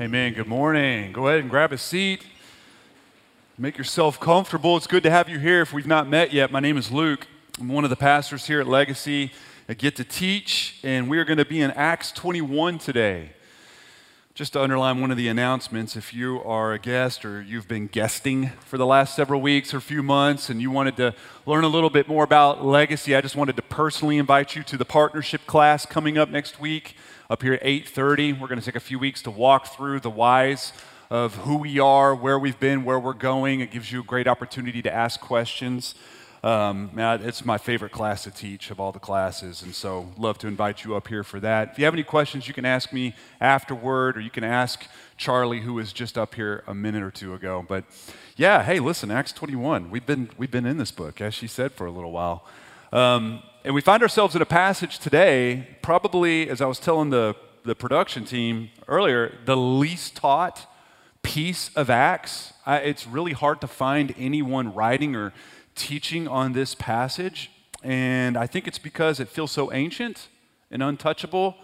Amen. Good morning. Go ahead and grab a seat. Make yourself comfortable. It's good to have you here. If we've not met yet, my name is Luke. I'm one of the pastors here at Legacy. I get to teach, and we are going to be in Acts 21 today. Just to underline one of the announcements, if you are a guest or you've been guesting for the last several weeks or few months and you wanted to learn a little bit more about Legacy, I just wanted to personally invite you to the partnership class coming up next week up here at 8:30. We're going to take a few weeks to walk through the whys of who we are, where we've been, where we're going. It gives you a great opportunity to ask questions. Um, it's my favorite class to teach of all the classes, and so love to invite you up here for that. If you have any questions, you can ask me afterward, or you can ask Charlie, who was just up here a minute or two ago. But yeah, hey, listen, Acts 21. We've been we've been in this book, as she said, for a little while. Um, and we find ourselves in a passage today, probably, as I was telling the, the production team earlier, the least taught piece of Acts. I, it's really hard to find anyone writing or teaching on this passage. And I think it's because it feels so ancient and untouchable.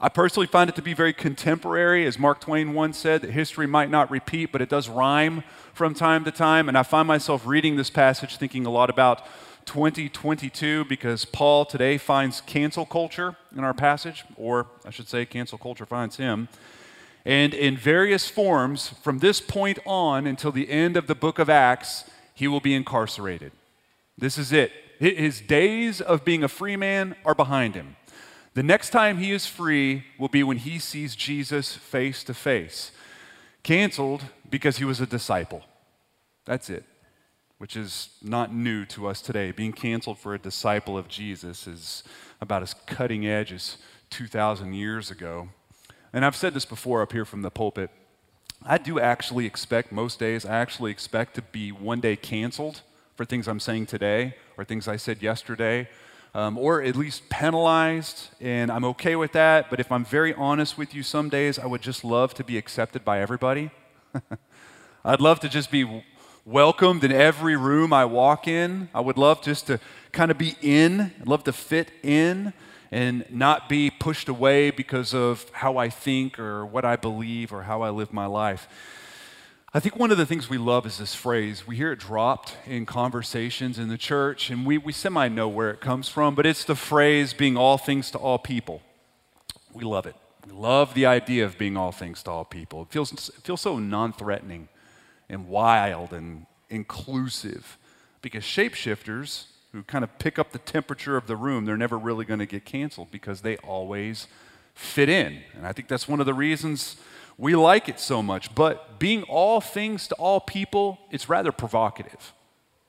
I personally find it to be very contemporary. As Mark Twain once said, that history might not repeat, but it does rhyme from time to time. And I find myself reading this passage thinking a lot about 2022 because Paul today finds cancel culture in our passage, or I should say, cancel culture finds him. And in various forms, from this point on until the end of the book of Acts, he will be incarcerated. This is it. His days of being a free man are behind him. The next time he is free will be when he sees Jesus face to face. Canceled because he was a disciple. That's it which is not new to us today. Being canceled for a disciple of Jesus is about as cutting edge as 2,000 years ago. And I've said this before up here from the pulpit. I do actually expect, most days, I actually expect to be one day canceled for things I'm saying today or things I said yesterday, um, or at least penalized, and I'm okay with that. But if I'm very honest with you, some days I would just love to be accepted by everybody. I'd love to just be welcomed in every room I walk in. I would love just to kind of be in, I'd love to fit in and not be pushed away because of how I think or what I believe or how I live my life. I think one of the things we love is this phrase. We hear it dropped in conversations in the church, and we, we semi know where it comes from, but it's the phrase being all things to all people. We love it. We love the idea of being all things to all people. It feels, it feels so non threatening and wild and inclusive. Because shapeshifters who kind of pick up the temperature of the room, they're never really going to get canceled because they always fit in. And I think that's one of the reasons we like it so much. But being all things to all people, it's rather provocative.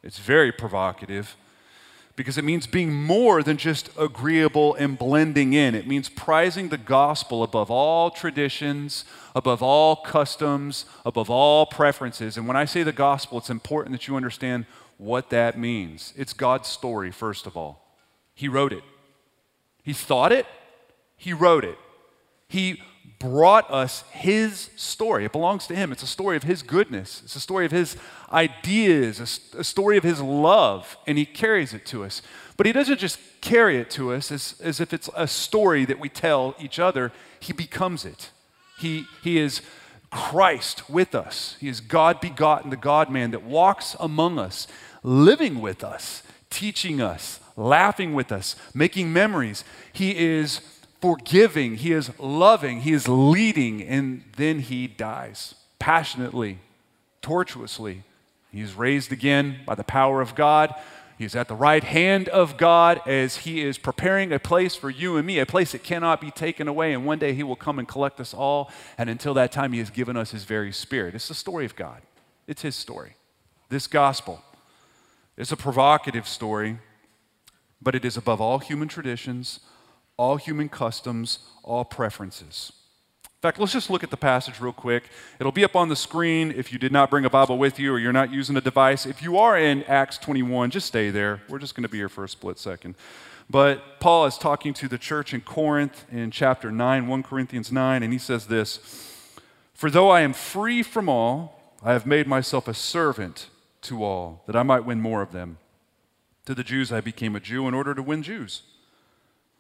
It's very provocative because it means being more than just agreeable and blending in. It means prizing the gospel above all traditions, above all customs, above all preferences. And when I say the gospel, it's important that you understand what that means. It's God's story, first of all. He wrote it, He thought it, He wrote it. He brought us his story. It belongs to him. It's a story of his goodness, it's a story of his ideas, a, story of his love, and he carries it to us. But he doesn't just carry it to us as, as if it's a story that we tell each other, he becomes it. He, he is Christ with us. He is God begotten, the God man that walks among us, living with us, teaching us, laughing with us, making memories. He is forgiving, He is loving, He is leading, and then He dies passionately, tortuously. He is raised again by the power of God. He is at the right hand of God as He is preparing a place for you and me, a place that cannot be taken away. And one day He will come and collect us all. And until that time, He has given us His very Spirit. It's the story of God, it's His story. This gospel is a provocative story, but it is above all human traditions, all human customs, all preferences. In fact, let's just look at the passage real quick. It'll be up on the screen if you did not bring a Bible with you or you're not using a device. If you are in Acts 21, just stay there. We're just going to be here for a split second. But Paul is talking to the church in Corinth in chapter 9, 1 Corinthians 9, and he says this For though I am free from all, I have made myself a servant to all, that I might win more of them. To the Jews, I became a Jew in order to win Jews.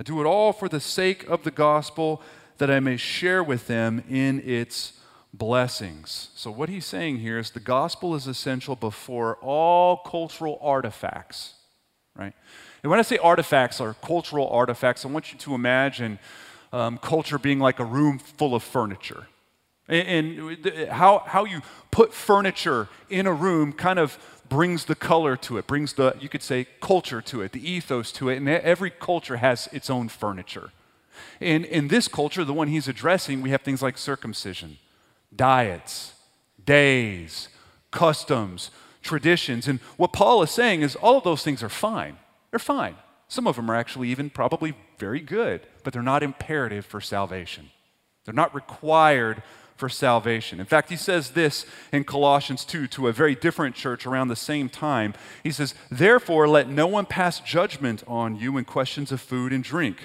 I do it all for the sake of the gospel, that I may share with them in its blessings. So, what he's saying here is the gospel is essential before all cultural artifacts, right? And when I say artifacts or cultural artifacts, I want you to imagine um, culture being like a room full of furniture. And, and how, how you put furniture in a room kind of brings the color to it, brings the, you could say, culture to it, the ethos to it. And every culture has its own furniture. And in this culture, the one he's addressing, we have things like circumcision, diets, days, customs, traditions. And what Paul is saying is all of those things are fine. They're fine. Some of them are actually even probably very good, but they're not imperative for salvation. They're not required for salvation. In fact, he says this in Colossians 2 to a very different church around the same time. He says, Therefore, let no one pass judgment on you in questions of food and drink,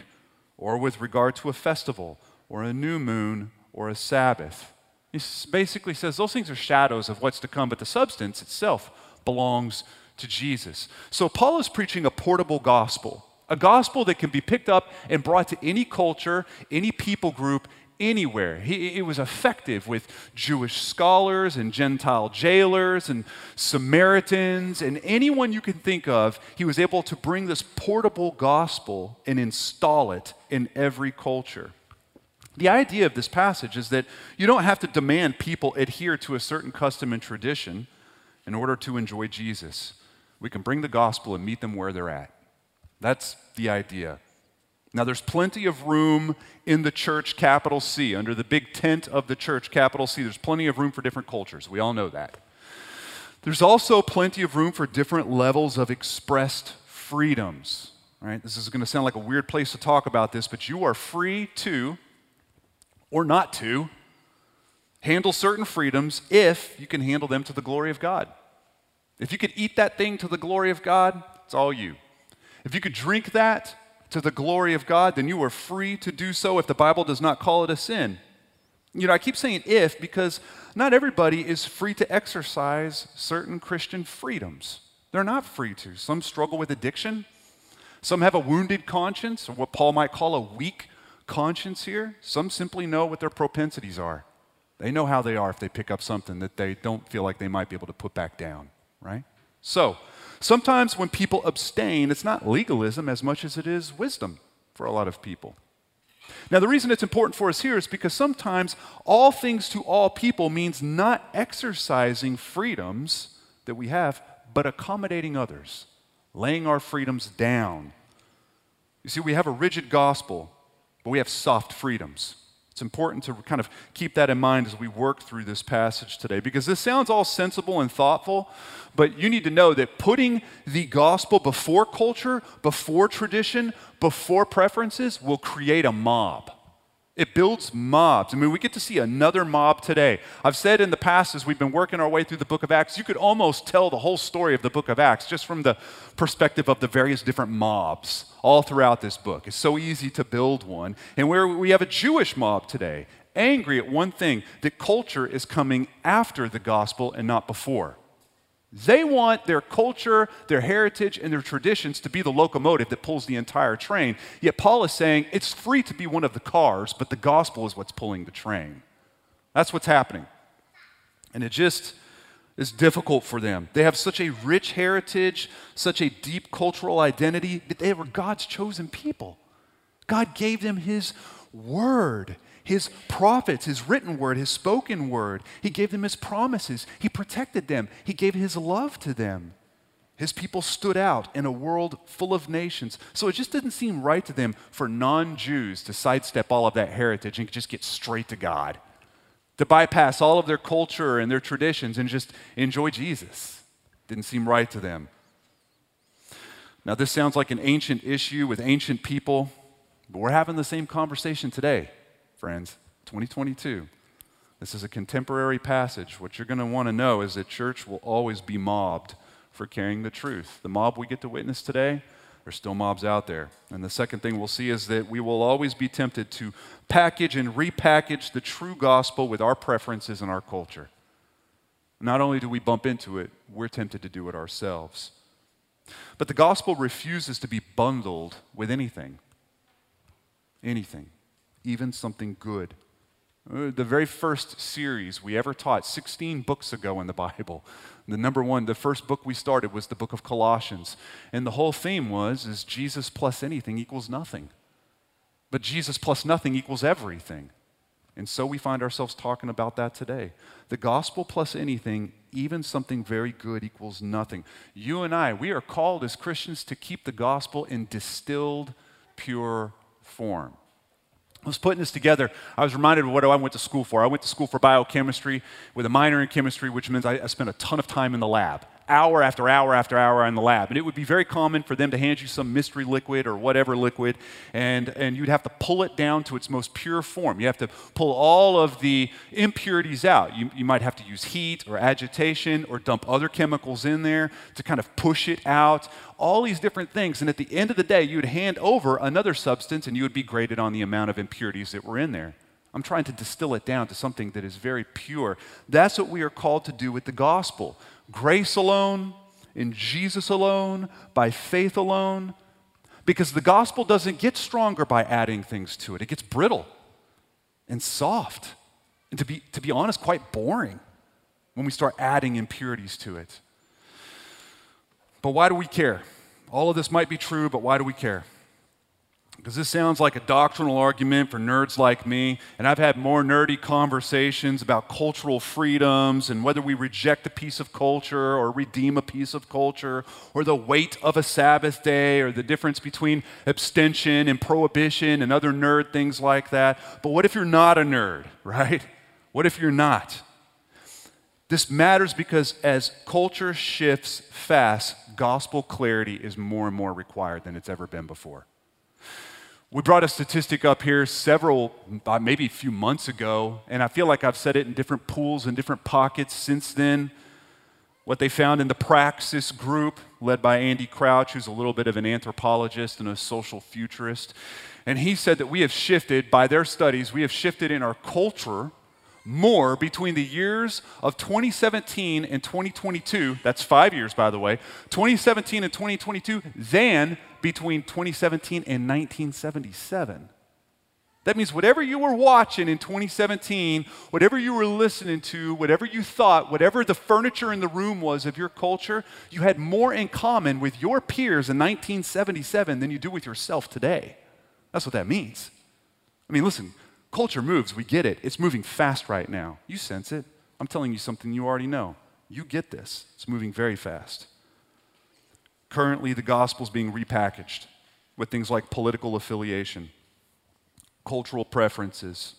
or with regard to a festival, or a new moon, or a Sabbath. He basically says those things are shadows of what's to come, but the substance itself belongs to Jesus. So Paul is preaching a portable gospel, a gospel that can be picked up and brought to any culture, any people group, anywhere. He, it was effective with Jewish scholars and Gentile jailers and Samaritans and anyone you can think of. He was able to bring this portable gospel and install it in every culture. The idea of this passage is that you don't have to demand people adhere to a certain custom and tradition in order to enjoy Jesus. We can bring the gospel and meet them where they're at. That's the idea. Now, there's plenty of room in the church, capital C, under the big tent of the church, capital C. There's plenty of room for different cultures. We all know that. There's also plenty of room for different levels of expressed freedoms. Right? This is going to sound like a weird place to talk about this, but you are free to, or not to, handle certain freedoms if you can handle them to the glory of God. If you could eat that thing to the glory of God, it's all you. If you could drink that, to the glory of God, then you are free to do so if the Bible does not call it a sin. You know, I keep saying if because not everybody is free to exercise certain Christian freedoms. They're not free to. Some struggle with addiction. Some have a wounded conscience, or what Paul might call a weak conscience here. Some simply know what their propensities are. They know how they are if they pick up something that they don't feel like they might be able to put back down, right? So, Sometimes when people abstain, it's not legalism as much as it is wisdom for a lot of people. Now, the reason it's important for us here is because sometimes all things to all people means not exercising freedoms that we have, but accommodating others, laying our freedoms down. You see, we have a rigid gospel, but we have soft freedoms. It's important to kind of keep that in mind as we work through this passage today because this sounds all sensible and thoughtful, but you need to know that putting the gospel before culture, before tradition, before preferences will create a mob. It builds mobs. I mean, we get to see another mob today. I've said in the past, as we've been working our way through the book of Acts, you could almost tell the whole story of the book of Acts just from the perspective of the various different mobs all throughout this book. It's so easy to build one. And where we have a Jewish mob today, angry at one thing that culture is coming after the gospel and not before. They want their culture, their heritage, and their traditions to be the locomotive that pulls the entire train. Yet Paul is saying it's free to be one of the cars, but the gospel is what's pulling the train. That's what's happening. And it just is difficult for them. They have such a rich heritage, such a deep cultural identity, that they were God's chosen people. God gave them His word his prophets, his written word, his spoken word. He gave them his promises. He protected them. He gave his love to them. His people stood out in a world full of nations. So it just didn't seem right to them for non Jews to sidestep all of that heritage and just get straight to God, to bypass all of their culture and their traditions and just enjoy Jesus. Didn't seem right to them. Now, this sounds like an ancient issue with ancient people, but we're having the same conversation today friends, 2022. This is a contemporary passage. What you're going to want to know is that church will always be mobbed for carrying the truth. The mob we get to witness today, there's still mobs out there. And the second thing we'll see is that we will always be tempted to package and repackage the true gospel with our preferences and our culture. Not only do we bump into it, we're tempted to do it ourselves. But the gospel refuses to be bundled with anything. Anything, even something good. Uh, the very first series we ever taught, 16 books ago in the Bible, the number one, the first book we started was the book of Colossians. And the whole theme was is Jesus plus anything equals nothing. But Jesus plus nothing equals everything. And so we find ourselves talking about that today. The gospel plus anything, even something very good, equals nothing. You and I, we are called as Christians to keep the gospel in distilled, pure form. I was putting this together. I was reminded of what I went to school for. I went to school for biochemistry with a minor in chemistry, which means I, I spent a ton of time in the lab hour after hour after hour in the lab. And it would be very common for them to hand you some mystery liquid or whatever liquid, and, and you'd have to pull it down to its most pure form. You have to pull all of the impurities out. You, you might have to use heat or agitation or dump other chemicals in there to kind of push it out. All these different things. And at the end of the day, you would hand over another substance and you would be graded on the amount of impurities that were in there. I'm trying to distill it down to something that is very pure. That's what we are called to do with the gospel grace alone, in Jesus alone, by faith alone. Because the gospel doesn't get stronger by adding things to it, it gets brittle and soft. And to be, to be honest, quite boring when we start adding impurities to it. But why do we care? All of this might be true, but why do we care? Because this sounds like a doctrinal argument for nerds like me, and I've had more nerdy conversations about cultural freedoms and whether we reject a piece of culture or redeem a piece of culture, or the weight of a Sabbath day, or the difference between abstention and prohibition and other nerd things like that. But what if you're not a nerd, right? What if you're not? This matters because as culture shifts fast, gospel clarity is more and more required than it's ever been before. We brought a statistic up here several, uh, maybe a few months ago, and I feel like I've said it in different pools and different pockets since then. What they found in the Praxis group, led by Andy Crouch, who's a little bit of an anthropologist and a social futurist. And he said that we have shifted, by their studies, we have shifted in our culture more between the years of 2017 and 2022, that's five years, by the way, 2017 and 2022, than between 2017 and 1977. That means whatever you were watching in 2017, whatever you were listening to, whatever you thought, whatever the furniture in the room was of your culture, you had more in common with your peers in 1977 than you do with yourself today. That's what that means. I mean, listen, culture moves, we get it. It's moving fast right now. You sense it. I'm telling you something you already know. You get this. It's moving very fast. Currently, the gospel is being repackaged with things like political affiliation, cultural preferences,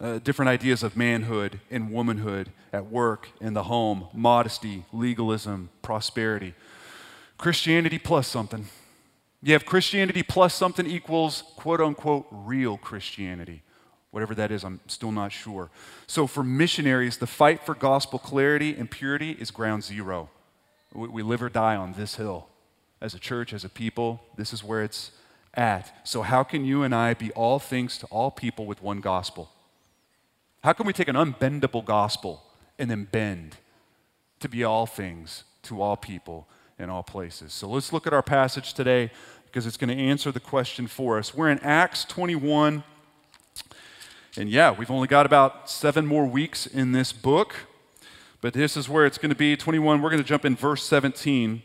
uh, different ideas of manhood and womanhood at work, in the home, modesty, legalism, prosperity. Christianity plus something. You have Christianity plus something equals quote unquote real Christianity. Whatever that is, I'm still not sure. So, for missionaries, the fight for gospel clarity and purity is ground zero. We live or die on this hill. As a church, as a people, this is where it's at. So, how can you and I be all things to all people with one gospel? How can we take an unbendable gospel and then bend to be all things to all people in all places? So, let's look at our passage today because it's going to answer the question for us. We're in Acts 21. And yeah, we've only got about seven more weeks in this book. But this is where it's going to be 21. We're going to jump in verse 17.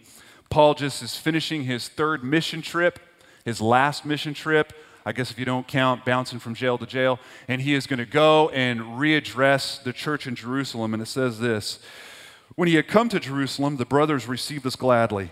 Paul just is finishing his third mission trip, his last mission trip. I guess if you don't count bouncing from jail to jail. And he is going to go and readdress the church in Jerusalem. And it says this When he had come to Jerusalem, the brothers received us gladly.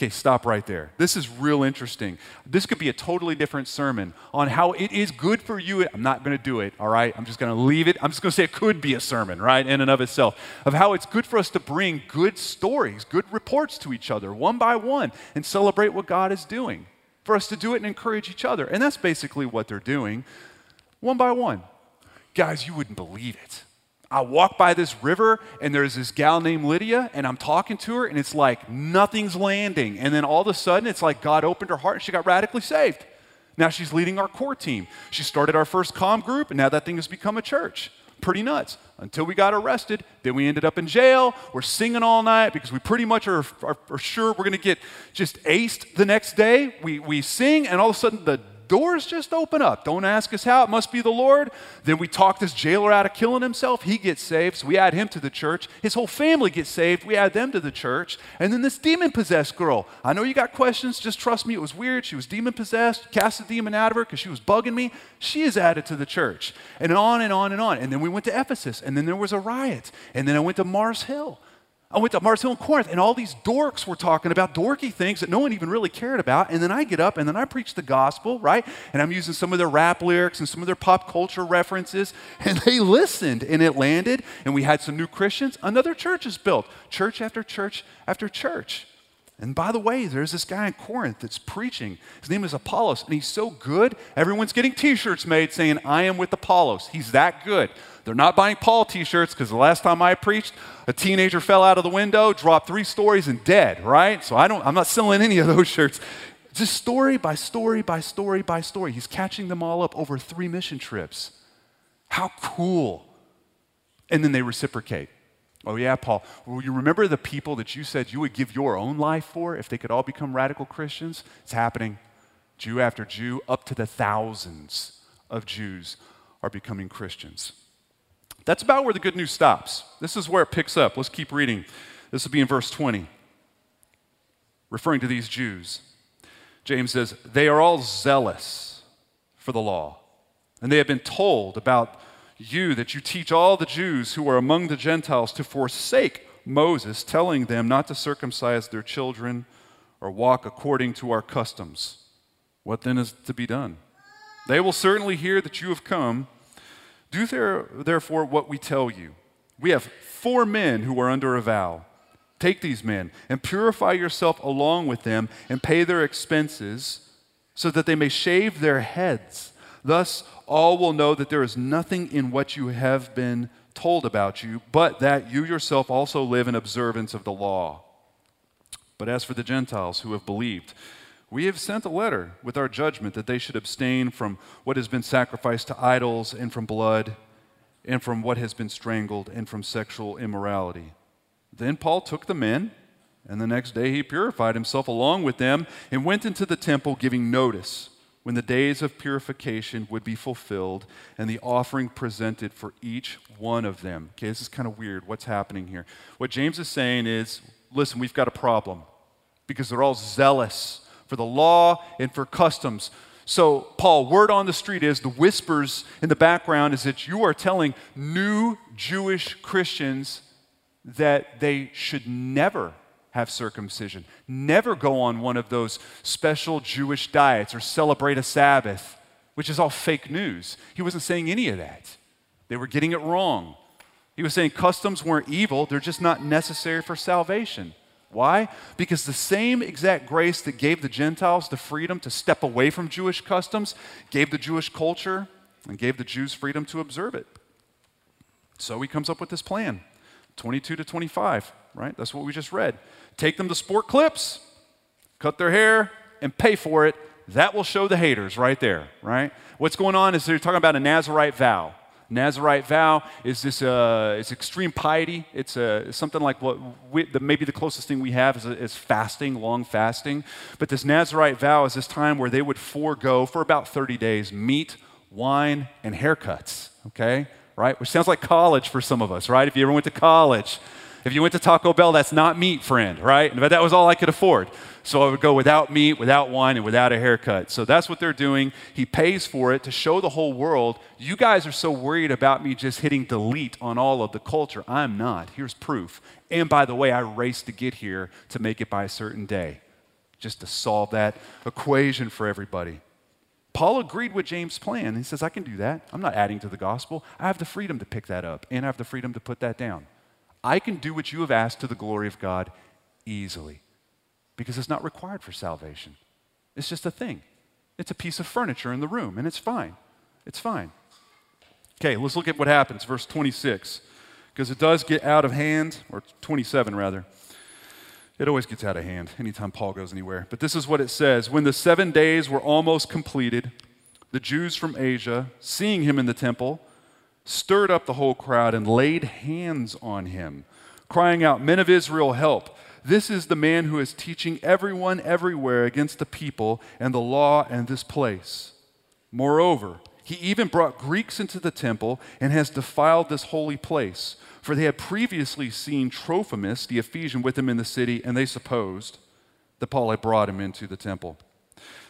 Okay, stop right there. This is real interesting. This could be a totally different sermon on how it is good for you. I'm not going to do it, all right? I'm just going to leave it. I'm just going to say it could be a sermon, right, in and of itself, of how it's good for us to bring good stories, good reports to each other, one by one, and celebrate what God is doing. For us to do it and encourage each other. And that's basically what they're doing, one by one. Guys, you wouldn't believe it. I walk by this river and there's this gal named Lydia and I'm talking to her and it's like nothing's landing. And then all of a sudden it's like God opened her heart and she got radically saved. Now she's leading our core team. She started our first com group and now that thing has become a church. Pretty nuts. Until we got arrested, then we ended up in jail. We're singing all night because we pretty much are, are, are sure we're going to get just aced the next day. We, we sing and all of a sudden the doors just open up. Don't ask us how, it must be the Lord. Then we talk this jailer out of killing himself. He gets saved, so we add him to the church. His whole family gets saved. We add them to the church. And then this demon possessed girl. I know you got questions, just trust me, it was weird. She was demon possessed, cast the demon out of her because she was bugging me. She is added to the church. And on and on and on. And then we went to Ephesus, and then there was a riot. And then I went to Mars Hill. I went to Mars Hill in Corinth, and all these dorks were talking about dorky things that no one even really cared about. And then I get up and then I preach the gospel, right? And I'm using some of their rap lyrics and some of their pop culture references. And they listened, and it landed. And we had some new Christians. Another church is built, church after church after church. And by the way, there's this guy in Corinth that's preaching. His name is Apollos, and he's so good, everyone's getting t shirts made saying, I am with Apollos. He's that good. They're not buying Paul t shirts because the last time I preached, a teenager fell out of the window, dropped three stories, and dead, right? So I don't, I'm not selling any of those shirts. Just story by story by story by story. He's catching them all up over three mission trips. How cool. And then they reciprocate. Oh, yeah, Paul. Well, you remember the people that you said you would give your own life for if they could all become radical Christians? It's happening. Jew after Jew, up to the thousands of Jews are becoming Christians. That's about where the good news stops. This is where it picks up. Let's keep reading. This will be in verse 20, referring to these Jews. James says, They are all zealous for the law, and they have been told about you that you teach all the Jews who are among the Gentiles to forsake Moses, telling them not to circumcise their children or walk according to our customs. What then is to be done? They will certainly hear that you have come do there, therefore what we tell you. We have four men who are under a vow. Take these men and purify yourself along with them and pay their expenses so that they may shave their heads. Thus, all will know that there is nothing in what you have been told about you, but that you yourself also live in observance of the law. But as for the Gentiles who have believed, we have sent a letter with our judgment that they should abstain from what has been sacrificed to idols, and from blood, and from what has been strangled, and from sexual immorality. Then Paul took the men, and the next day he purified himself along with them, and went into the temple, giving notice when the days of purification would be fulfilled, and the offering presented for each one of them. Okay, this is kind of weird. What's happening here? What James is saying is listen, we've got a problem because they're all zealous for the law, and for customs. So, Paul, word on the street is the whispers in the background is that you are telling new Jewish Christians that they should never have circumcision, never go on one of those special Jewish diets or celebrate a Sabbath, which is all fake news. He wasn't saying any of that. They were getting it wrong. He was saying customs weren't evil, they're just not necessary for salvation. Why? Because the same exact grace that gave the Gentiles the freedom to step away from Jewish customs gave the Jewish culture and gave the Jews freedom to observe it. So he comes up with this plan 22 to 25, right? That's what we just read. Take them to sport clips, cut their hair, and pay for it. That will show the haters right there, right? What's going on is they're talking about a Nazarite vow. Nazarite vow is this uh, it's extreme piety. It's uh, something like what we, the, maybe the closest thing we have is, is fasting, long fasting. But this Nazarite vow is this time where they would forego for about 30 days meat, wine, and haircuts. Okay, right? Which sounds like college for some of us, right? If you ever went to college, if you went to Taco Bell, that's not meat, friend, right? But that was all I could afford. So I would go without meat, without wine, and without a haircut. So that's what they're doing. He pays for it to show the whole world you guys are so worried about me just hitting delete on all of the culture. I'm not. Here's proof. And by the way, I raced to get here to make it by a certain day. just to solve that equation for everybody. Paul agreed with James' plan. He says, I can do that. I'm not adding to the gospel. I have the freedom to pick that up, and I have the freedom to put that down. I can do what you have asked to the glory of God easily because it's not required for salvation. It's just a thing. It's a piece of furniture in the room, and it's fine. It's fine. Okay, let's look at what happens, verse 26, because it does get out of hand, or 27 rather. It always gets out of hand anytime Paul goes anywhere. But this is what it says When the seven days were almost completed, the Jews from Asia, seeing him in the temple, stirred up the whole crowd and laid hands on him, crying out, Men of Israel, help! This is the man who is teaching everyone everywhere against the people and the law and this place. Moreover, he even brought Greeks into the temple and has defiled this holy place. For they had previously seen Trophimus, the Ephesian, with him in the city, and they supposed that Paul had brought him into the temple.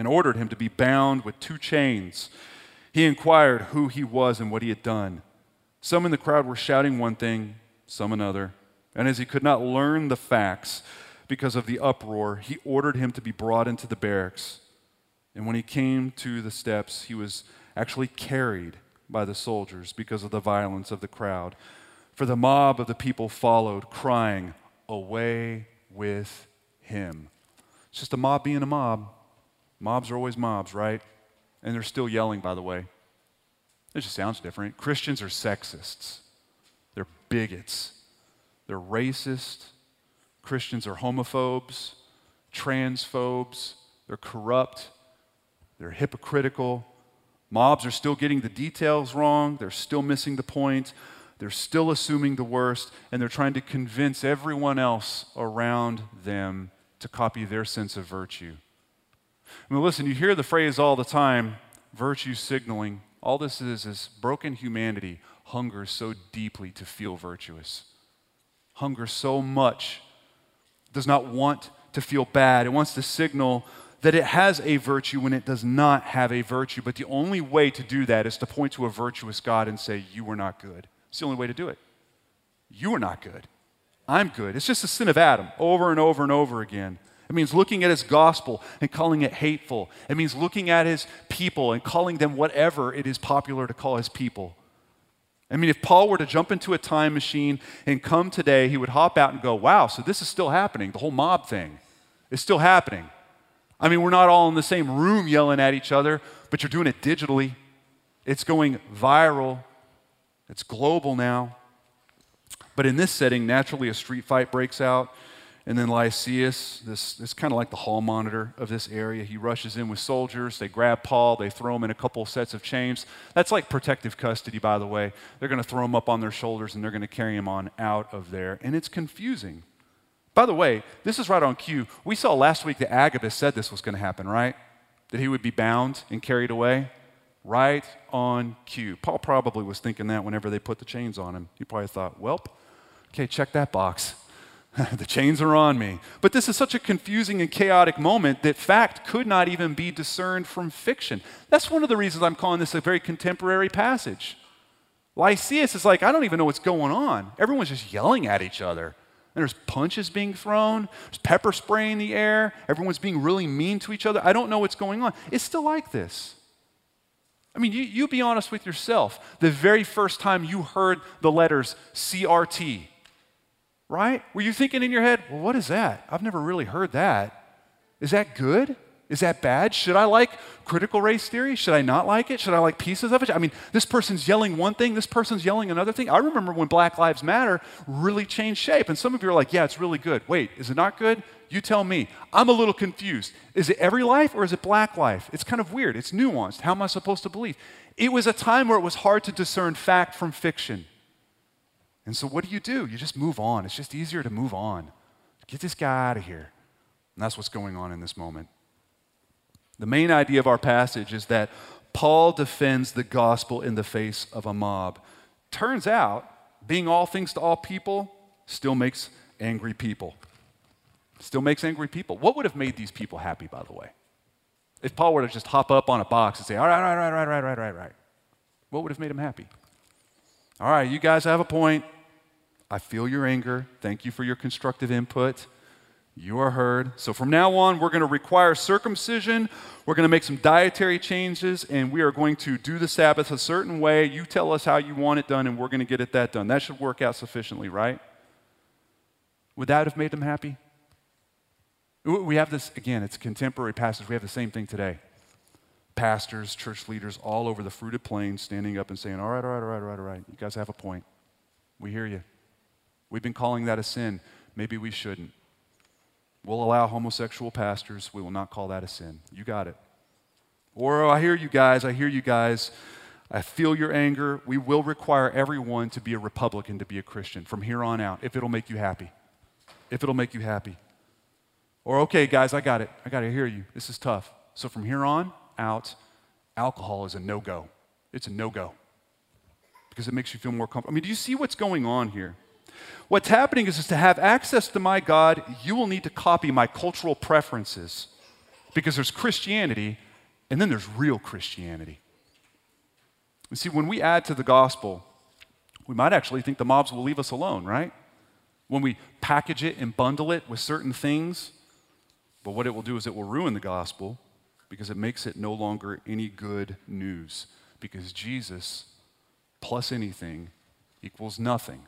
and ordered him to be bound with two chains. He inquired who he was and what he had done. Some in the crowd were shouting one thing, some another. And as he could not learn the facts because of the uproar, he ordered him to be brought into the barracks. And when he came to the steps, he was actually carried by the soldiers because of the violence of the crowd. For the mob of the people followed, crying, Away with him. It's just a mob being a mob. Mobs are always mobs, right? And they're still yelling, by the way. It just sounds different. Christians are sexists, they're bigots, they're racist. Christians are homophobes, transphobes, they're corrupt, they're hypocritical, Mobs are still getting the details wrong, they're still missing the point, they're still assuming the worst, and they're trying to convince everyone else around them to copy their sense of virtue. I mean, listen, you hear the phrase all the time virtue signaling. All this is is broken humanity hungers so deeply to feel virtuous, hungers so much, does not want to feel bad. It wants to signal that it has a virtue when it does not have a virtue. But the only way to do that is to point to a virtuous God and say, You were not good. It's the only way to do it. You are not good. I'm good. It's just the sin of Adam over and over and over again. It means looking at his gospel and calling it hateful. It means looking at his people and calling them whatever it is popular to call his people. I mean, if Paul were to jump into a time machine and come today, he would hop out and go, Wow, so this is still happening. The whole mob thing is still happening. I mean, we're not all in the same room yelling at each other, but you're doing it digitally. It's going viral, it's global now. But in this setting, naturally a street fight breaks out. And then Lysias, this, this kind of like the hall monitor of this area, he rushes in with soldiers. They grab Paul, they throw him in a couple sets of chains. That's like protective custody, by the way. They're going to throw him up on their shoulders and they're going to carry him on out of there. And it's confusing by the way, this is right on cue. We saw last week that Agabus said this was going to happen, right? That he would be bound and carried away. Right on cue. Paul probably was thinking that whenever they put the chains on him. He probably thought, well, okay, check that box. the chains are on me. But this is such a confusing and chaotic moment that fact could not even be discerned from fiction. That's one of the reasons I'm calling this a very contemporary passage. Lysias is like, I don't even know what's going on. Everyone's just yelling at each other. And there's punches being thrown, there's pepper spray in the air, everyone's being really mean to each other. I don't know what's going on. It's still like this. I mean, you, you be honest with yourself. The very first time you heard the letters CRT, right? Were you thinking in your head, well, what is that? I've never really heard that. Is that good? Is that bad? Should I like critical race theory? Should I not like it? Should I like pieces of it? I mean, this person's yelling one thing, this person's yelling another thing. I remember when Black Lives Matter really changed shape, and some of you are like, yeah, it's really good. Wait, is it not good? You tell me. I'm a little confused. Is it every life or is it black life? It's kind of weird. It's nuanced. How am I supposed to believe? It was a time where it was hard to discern fact from fiction. And so, what do you do? You just move on. It's just easier to move on. Get this guy out of here. And that's what's going on in this moment. The main idea of our passage is that Paul defends the gospel in the face of a mob. Turns out, being all things to all people still makes angry people. Still makes angry people. What would have made these people happy, by the way? If Paul were to just hop up on a box and say, all right, all right, all right, all right, all right, all right, what would have made him happy? All right, you guys have a point. I feel your anger. Thank you for your constructive input. You are heard. So from now on, we're going to require circumcision. We're going to make some dietary changes, and we are going to do the Sabbath a certain way. You tell us how you want it done, and we're going to get it that done. That should work out sufficiently, right? Would that have made them happy? We have this, again, it's contemporary passage. We have the same thing today. Pastors, church leaders all over the fruited plains standing up and saying, All right, all right, all right, all right, all right. You guys have a point. We hear you. We've been calling that a sin. Maybe we shouldn't. We'll allow homosexual pastors. We will not call that a sin. You got it. Or, oh, I hear you guys. I hear you guys. I feel your anger. We will require everyone to be a Republican to be a Christian from here on out, if it'll make you happy. If it'll make you happy. Or, okay, guys, I got it. I got to hear you. This is tough. So from here on out, alcohol is a no go. It's a no go because it makes you feel more comfortable. I mean, do you see what's going on here? What's happening is, is to have access to my God, you will need to copy my cultural preferences because there's Christianity and then there's real Christianity. You see, when we add to the gospel, we might actually think the mobs will leave us alone, right? When we package it and bundle it with certain things, but what it will do is it will ruin the gospel because it makes it no longer any good news. Because Jesus plus anything equals nothing.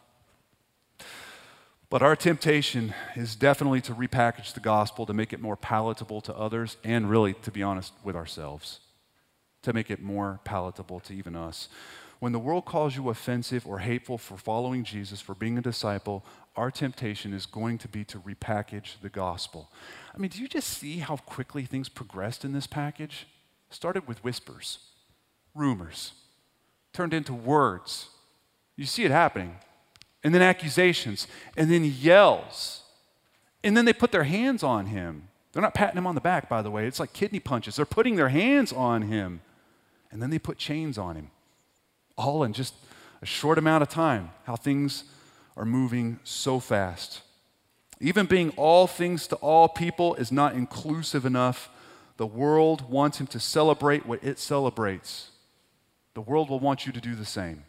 But our temptation is definitely to repackage the gospel to make it more palatable to others and really, to be honest, with ourselves, to make it more palatable to even us. When the world calls you offensive or hateful for following Jesus, for being a disciple, our temptation is going to be to repackage the gospel. I mean, do you just see how quickly things progressed in this package? Started with whispers, rumors, turned into words. You see it happening and then accusations, and then yells. And then they put their hands on him. They're not patting him on the back, by the way. It's like kidney punches. They're putting their hands on him. And then they put chains on him. All in just a short amount of time, how things are moving so fast. Even being all things to all people is not inclusive enough. The world wants him to celebrate what it celebrates. The world will want you to do the same.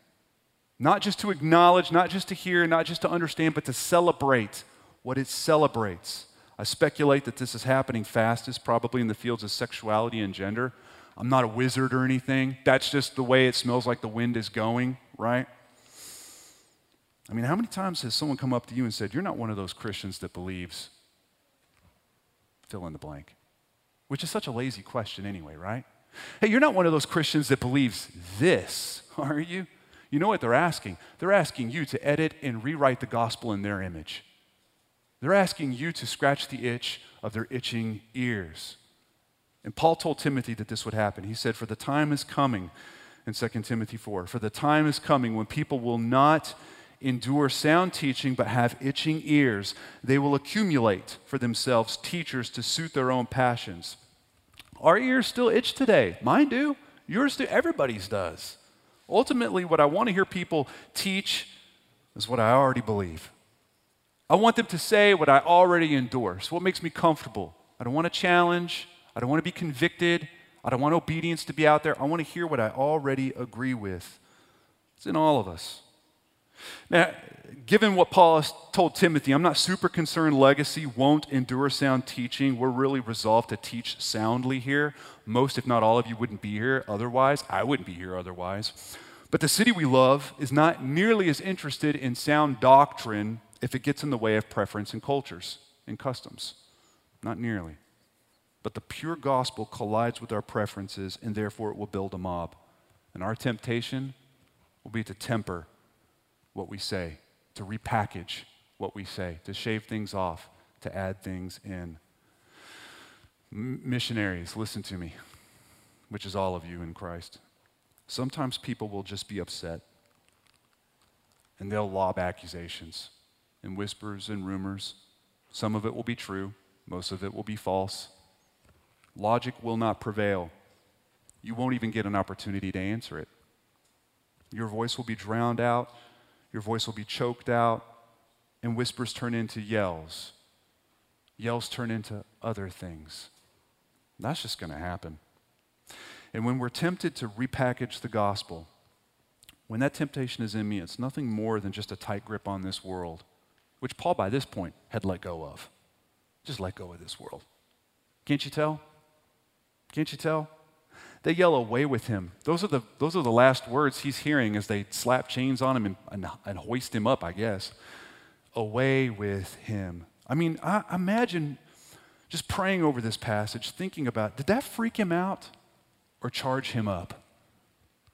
Not just to acknowledge, not just to hear, not just to understand, but to celebrate what it celebrates. I speculate that this is happening fastest, probably in the fields of sexuality and gender. I'm not a wizard or anything. That's just the way it smells like the wind is going, right? I mean, how many times has someone come up to you and said, You're not one of those Christians that believes, fill in the blank? Which is such a lazy question, anyway, right? Hey, you're not one of those Christians that believes this, are you? You know what they're asking? They're asking you to edit and rewrite the gospel in their image. They're asking you to scratch the itch of their itching ears. And Paul told Timothy that this would happen. He said, For the time is coming, in 2 Timothy 4, for the time is coming when people will not endure sound teaching but have itching ears. They will accumulate for themselves teachers to suit their own passions. Our ears still itch today. Mine do. Yours do. Everybody's does. Ultimately, what I want to hear people teach is what I already believe. I want them to say what I already endorse, what makes me comfortable. I don't want to challenge, I don't want to be convicted, I don't want obedience to be out there. I want to hear what I already agree with. It's in all of us. Now, given what Paul has told Timothy, I'm not super concerned legacy won't endure sound teaching. We're really resolved to teach soundly here. Most, if not all of you, wouldn't be here otherwise. I wouldn't be here otherwise. But the city we love is not nearly as interested in sound doctrine if it gets in the way of preference and cultures and customs. Not nearly. But the pure gospel collides with our preferences, and therefore it will build a mob. And our temptation will be to temper what we say, to repackage what we say, to shave things off, to add things in. Missionaries, listen to me, which is all of you in Christ. Sometimes people will just be upset and they'll lob accusations and whispers and rumors. Some of it will be true, most of it will be false. Logic will not prevail. You won't even get an opportunity to answer it. Your voice will be drowned out, your voice will be choked out, and whispers turn into yells. Yells turn into other things. That's just going to happen. And when we're tempted to repackage the gospel, when that temptation is in me, it's nothing more than just a tight grip on this world, which Paul, by this point, had let go of. Just let go of this world. Can't you tell? Can't you tell? They yell away with him. Those are the, those are the last words he's hearing as they slap chains on him and, and, and hoist him up, I guess. Away with him. I mean, I imagine just praying over this passage, thinking about did that freak him out or charge him up?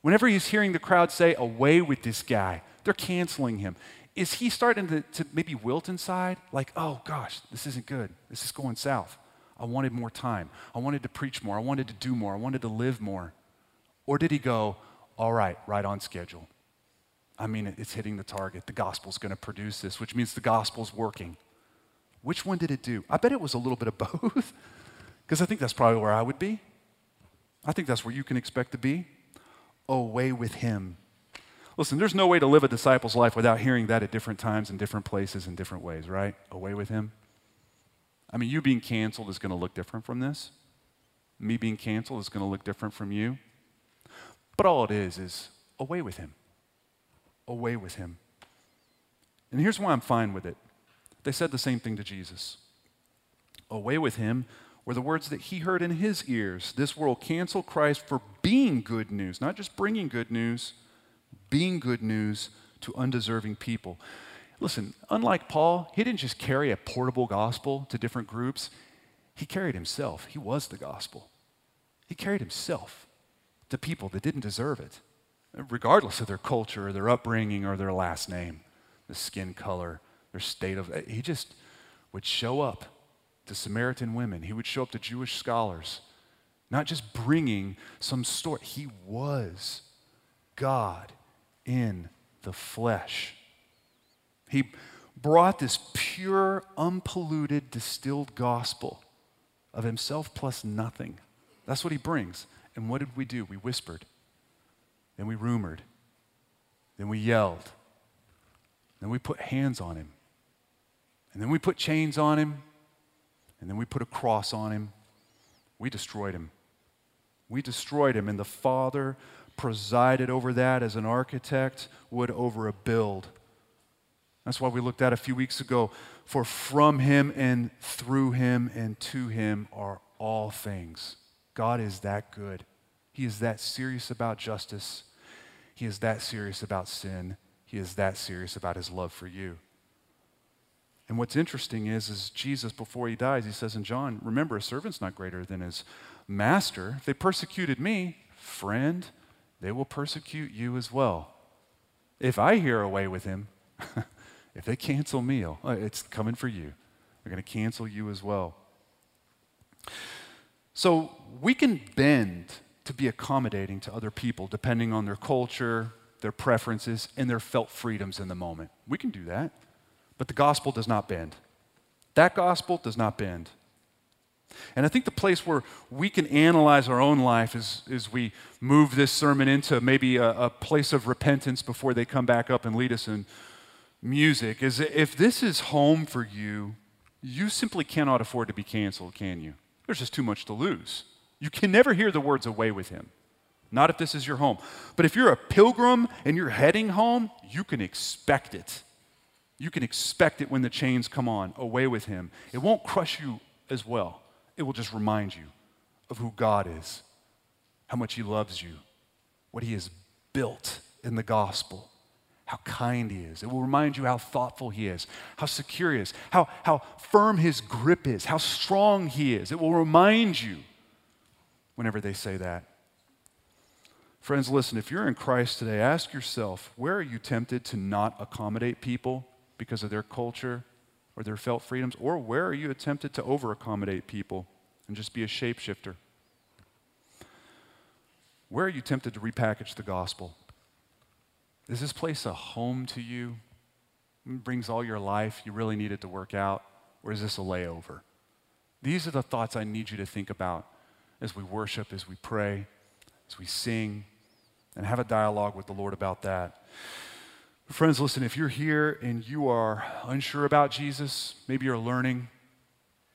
Whenever he's hearing the crowd say, away with this guy, they're canceling him. Is he starting to, to maybe wilt inside? Like, oh gosh, this isn't good. This is going south. I wanted more time. I wanted to preach more. I wanted to do more. I wanted to live more. Or did he go, all right, right on schedule? I mean, it's hitting the target. The gospel's going to produce this, which means the gospel's working. Which one did it do? I bet it was a little bit of both, because I think that's probably where I would be. I think that's where you can expect to be. Away with him. Listen, there's no way to live a disciple's life without hearing that at different times, in different places, in different ways, right? Away with him. I mean, you being canceled is going to look different from this. Me being canceled is going to look different from you. But all it is is away with him. Away with him. And here's why I'm fine with it. They said the same thing to Jesus. Away with him were the words that he heard in his ears. This world cancel Christ for being good news, not just bringing good news, being good news to undeserving people. Listen, unlike Paul, he didn't just carry a portable gospel to different groups, he carried himself. He was the gospel. He carried himself to people that didn't deserve it, regardless of their culture or their upbringing or their last name, the skin color, their state of. He just would show up to Samaritan women, he would show up to Jewish scholars, not just bringing some story. He was God in the flesh. He brought this pure, unpolluted, distilled gospel of himself plus nothing. That's what he brings. And what did we do? We whispered. Then we rumored. Then we yelled. Then we put hands on him. And then we put chains on him. And then we put a cross on him. We destroyed him. We destroyed him. And the Father presided over that as an architect would over a build. That's why we looked at a few weeks ago. For from him and through him and to him are all things. God is that good. He is that serious about justice. He is that serious about sin. He is that serious about his love for you. And what's interesting is, is Jesus, before he dies, he says in John, remember, a servant's not greater than his master. If they persecuted me, friend, they will persecute you as well. If I hear away with him, If they cancel me, oh, it's coming for you. They're going to cancel you as well. So we can bend to be accommodating to other people depending on their culture, their preferences, and their felt freedoms in the moment. We can do that. But the gospel does not bend. That gospel does not bend. And I think the place where we can analyze our own life is, is we move this sermon into maybe a, a place of repentance before they come back up and lead us in music is if this is home for you, you simply cannot afford to be canceled, can you? There's just too much to lose. You can never hear the words away with him. Not if this is your home. But if you're a pilgrim and you're heading home, you can expect it. You can expect it when the chains come on, away with him. It won't crush you as well. It will just remind you of who God is, how much he loves you, what he has built in the gospel how kind he is. It will remind you how thoughtful he is, how secure he is, how, how firm his grip is, how strong he is. It will remind you whenever they say that. Friends, listen, if you're in Christ today, ask yourself where are you tempted to not accommodate people because of their culture or their felt freedoms? Or where are you tempted to over accommodate people and just be a shapeshifter? Where are you tempted to repackage the gospel? Is this place a home to you? It brings all your life you really need it to work out? Or is this a layover? These are the thoughts I need you to think about as we worship, as we pray, as we sing, and have a dialogue with the Lord about that. Friends, listen, if you're here and you are unsure about Jesus, maybe you're learning,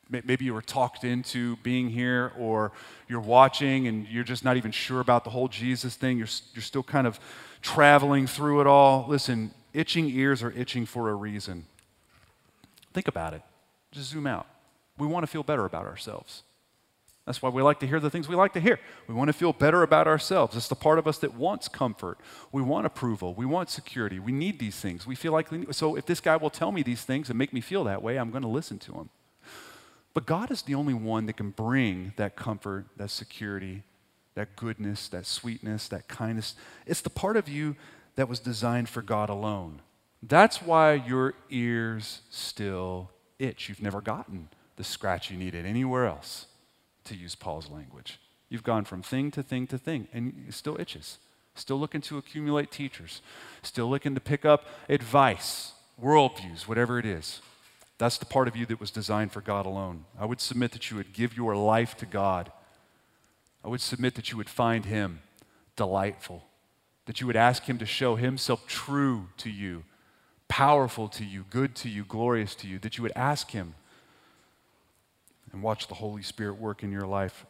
maybe you were talked into being here, or you're watching and you're just not even sure about the whole Jesus thing, you're, you're still kind of traveling through it all. Listen, itching ears are itching for a reason. Think about it. Just zoom out. We want to feel better about ourselves. That's why we like to hear the things we like to hear. We want to feel better about ourselves. It's the part of us that wants comfort. We want approval. We want security. We need these things. We feel like, so if this guy will tell me these things and make me feel that way, I'm going to listen to him. But God is the only one that can bring that comfort, that security, that goodness, that sweetness, that kindness. It's the part of you that was designed for God alone. That's why your ears still itch. You've never gotten the scratch you needed anywhere else to use Paul's language. You've gone from thing to thing to thing, and it still itches. Still looking to accumulate teachers, still looking to pick up advice, worldviews, whatever it is. That's the part of you that was designed for God alone. I would submit that you would give your life to God. I would submit that you would find Him delightful, that you would ask Him to show Himself true to you, powerful to you, good to you, glorious to you, that you would ask Him and watch the Holy Spirit work in your life